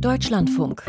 Deutschlandfunk.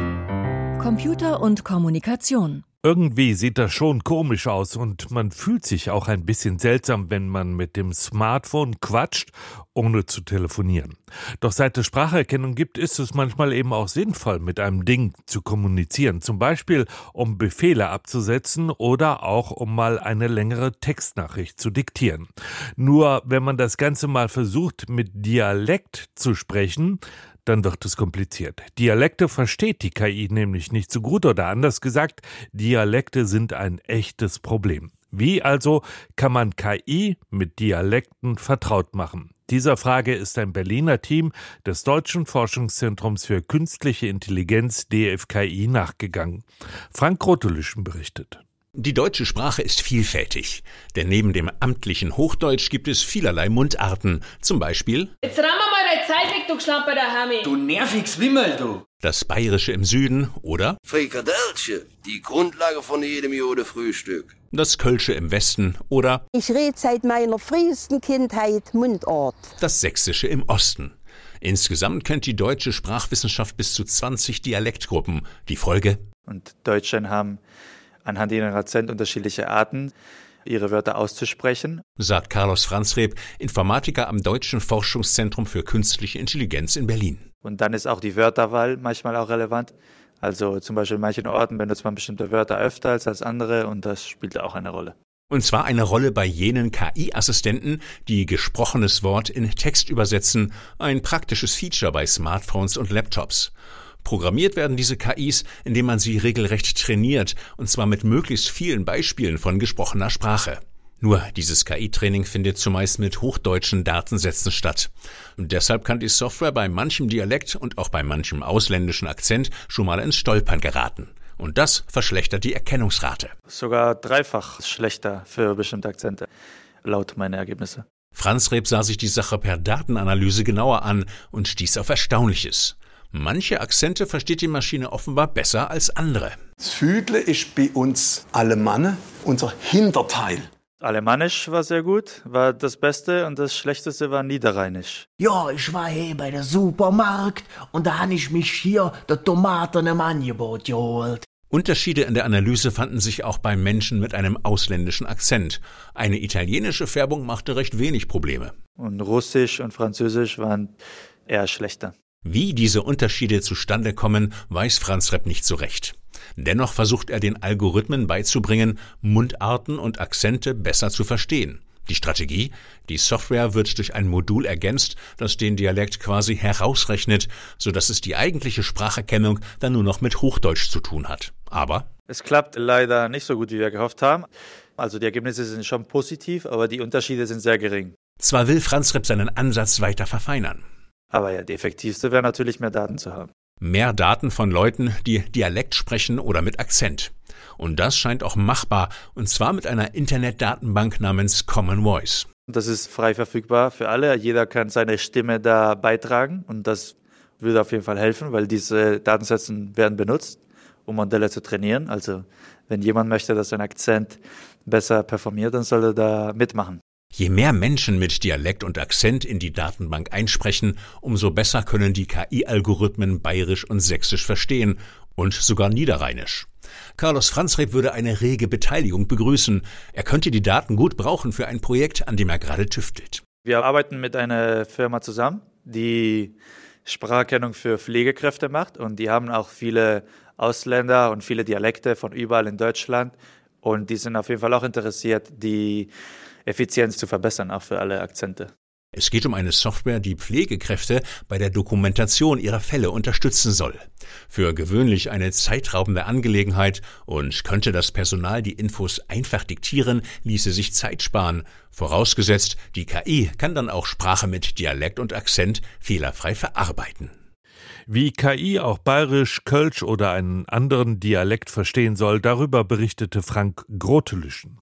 Computer und Kommunikation. Irgendwie sieht das schon komisch aus und man fühlt sich auch ein bisschen seltsam, wenn man mit dem Smartphone quatscht, ohne zu telefonieren. Doch seit es Spracherkennung gibt, ist es manchmal eben auch sinnvoll, mit einem Ding zu kommunizieren. Zum Beispiel, um Befehle abzusetzen oder auch um mal eine längere Textnachricht zu diktieren. Nur wenn man das Ganze mal versucht, mit Dialekt zu sprechen, dann wird es kompliziert. Dialekte versteht die KI nämlich nicht so gut oder anders gesagt, Dialekte sind ein echtes Problem. Wie also kann man KI mit Dialekten vertraut machen? Dieser Frage ist ein Berliner Team des Deutschen Forschungszentrums für künstliche Intelligenz DFKI nachgegangen. Frank Grotulischen berichtet. Die deutsche Sprache ist vielfältig, denn neben dem amtlichen Hochdeutsch gibt es vielerlei Mundarten. Zum Beispiel Jetzt räum mal deine Zeit weg, du Schlamper der Hami. Du nerviges Wimmel, du. das Bayerische im Süden oder Frikadellchen, die Grundlage von jedem Jode Frühstück. das Kölsche im Westen oder Ich rede seit meiner frühesten Kindheit Mundart. das Sächsische im Osten. Insgesamt kennt die deutsche Sprachwissenschaft bis zu 20 Dialektgruppen. Die Folge Und Deutschen haben anhand ihrer Akzent unterschiedliche Arten, ihre Wörter auszusprechen. sagt Carlos Franzreb, Informatiker am Deutschen Forschungszentrum für künstliche Intelligenz in Berlin. Und dann ist auch die Wörterwahl manchmal auch relevant. Also zum Beispiel in manchen Orten benutzt man bestimmte Wörter öfter als als andere und das spielt auch eine Rolle. Und zwar eine Rolle bei jenen KI-Assistenten, die gesprochenes Wort in Text übersetzen, ein praktisches Feature bei Smartphones und Laptops. Programmiert werden diese KIs, indem man sie regelrecht trainiert, und zwar mit möglichst vielen Beispielen von gesprochener Sprache. Nur dieses KI-Training findet zumeist mit hochdeutschen Datensätzen statt. Und deshalb kann die Software bei manchem Dialekt und auch bei manchem ausländischen Akzent schon mal ins Stolpern geraten. Und das verschlechtert die Erkennungsrate. Sogar dreifach schlechter für bestimmte Akzente, laut meiner Ergebnisse. Franz Reb sah sich die Sache per Datenanalyse genauer an und stieß auf Erstaunliches. Manche Akzente versteht die Maschine offenbar besser als andere. Das Füdle ist bei uns Alemanne unser Hinterteil. Alemannisch war sehr gut, war das Beste und das Schlechteste war Niederrheinisch. Ja, ich war hier bei der Supermarkt und da han ich mich hier der Tomaten im Angebot geholt. Unterschiede in der Analyse fanden sich auch bei Menschen mit einem ausländischen Akzent. Eine italienische Färbung machte recht wenig Probleme. Und Russisch und Französisch waren eher schlechter. Wie diese Unterschiede zustande kommen, weiß Franz Repp nicht so recht. Dennoch versucht er den Algorithmen beizubringen, Mundarten und Akzente besser zu verstehen. Die Strategie? Die Software wird durch ein Modul ergänzt, das den Dialekt quasi herausrechnet, so dass es die eigentliche Spracherkennung dann nur noch mit Hochdeutsch zu tun hat. Aber Es klappt leider nicht so gut, wie wir gehofft haben. Also die Ergebnisse sind schon positiv, aber die Unterschiede sind sehr gering. zwar will Franz Repp seinen Ansatz weiter verfeinern. Aber ja, die effektivste wäre natürlich mehr Daten zu haben. Mehr Daten von Leuten, die Dialekt sprechen oder mit Akzent. Und das scheint auch machbar, und zwar mit einer Internetdatenbank namens Common Voice. Das ist frei verfügbar für alle. Jeder kann seine Stimme da beitragen und das würde auf jeden Fall helfen, weil diese Datensätze werden benutzt, um Modelle zu trainieren. Also wenn jemand möchte, dass sein Akzent besser performiert, dann soll er da mitmachen. Je mehr Menschen mit Dialekt und Akzent in die Datenbank einsprechen, umso besser können die KI-Algorithmen Bayerisch und Sächsisch verstehen und sogar Niederrheinisch. Carlos Franzreb würde eine rege Beteiligung begrüßen. Er könnte die Daten gut brauchen für ein Projekt, an dem er gerade tüftelt. Wir arbeiten mit einer Firma zusammen, die Spracherkennung für Pflegekräfte macht und die haben auch viele Ausländer und viele Dialekte von überall in Deutschland und die sind auf jeden Fall auch interessiert, die Effizienz zu verbessern, auch für alle Akzente. Es geht um eine Software, die Pflegekräfte bei der Dokumentation ihrer Fälle unterstützen soll. Für gewöhnlich eine zeitraubende Angelegenheit und könnte das Personal die Infos einfach diktieren, ließe sich Zeit sparen. Vorausgesetzt, die KI kann dann auch Sprache mit Dialekt und Akzent fehlerfrei verarbeiten. Wie KI auch Bayerisch, Kölsch oder einen anderen Dialekt verstehen soll, darüber berichtete Frank Grotelüschen.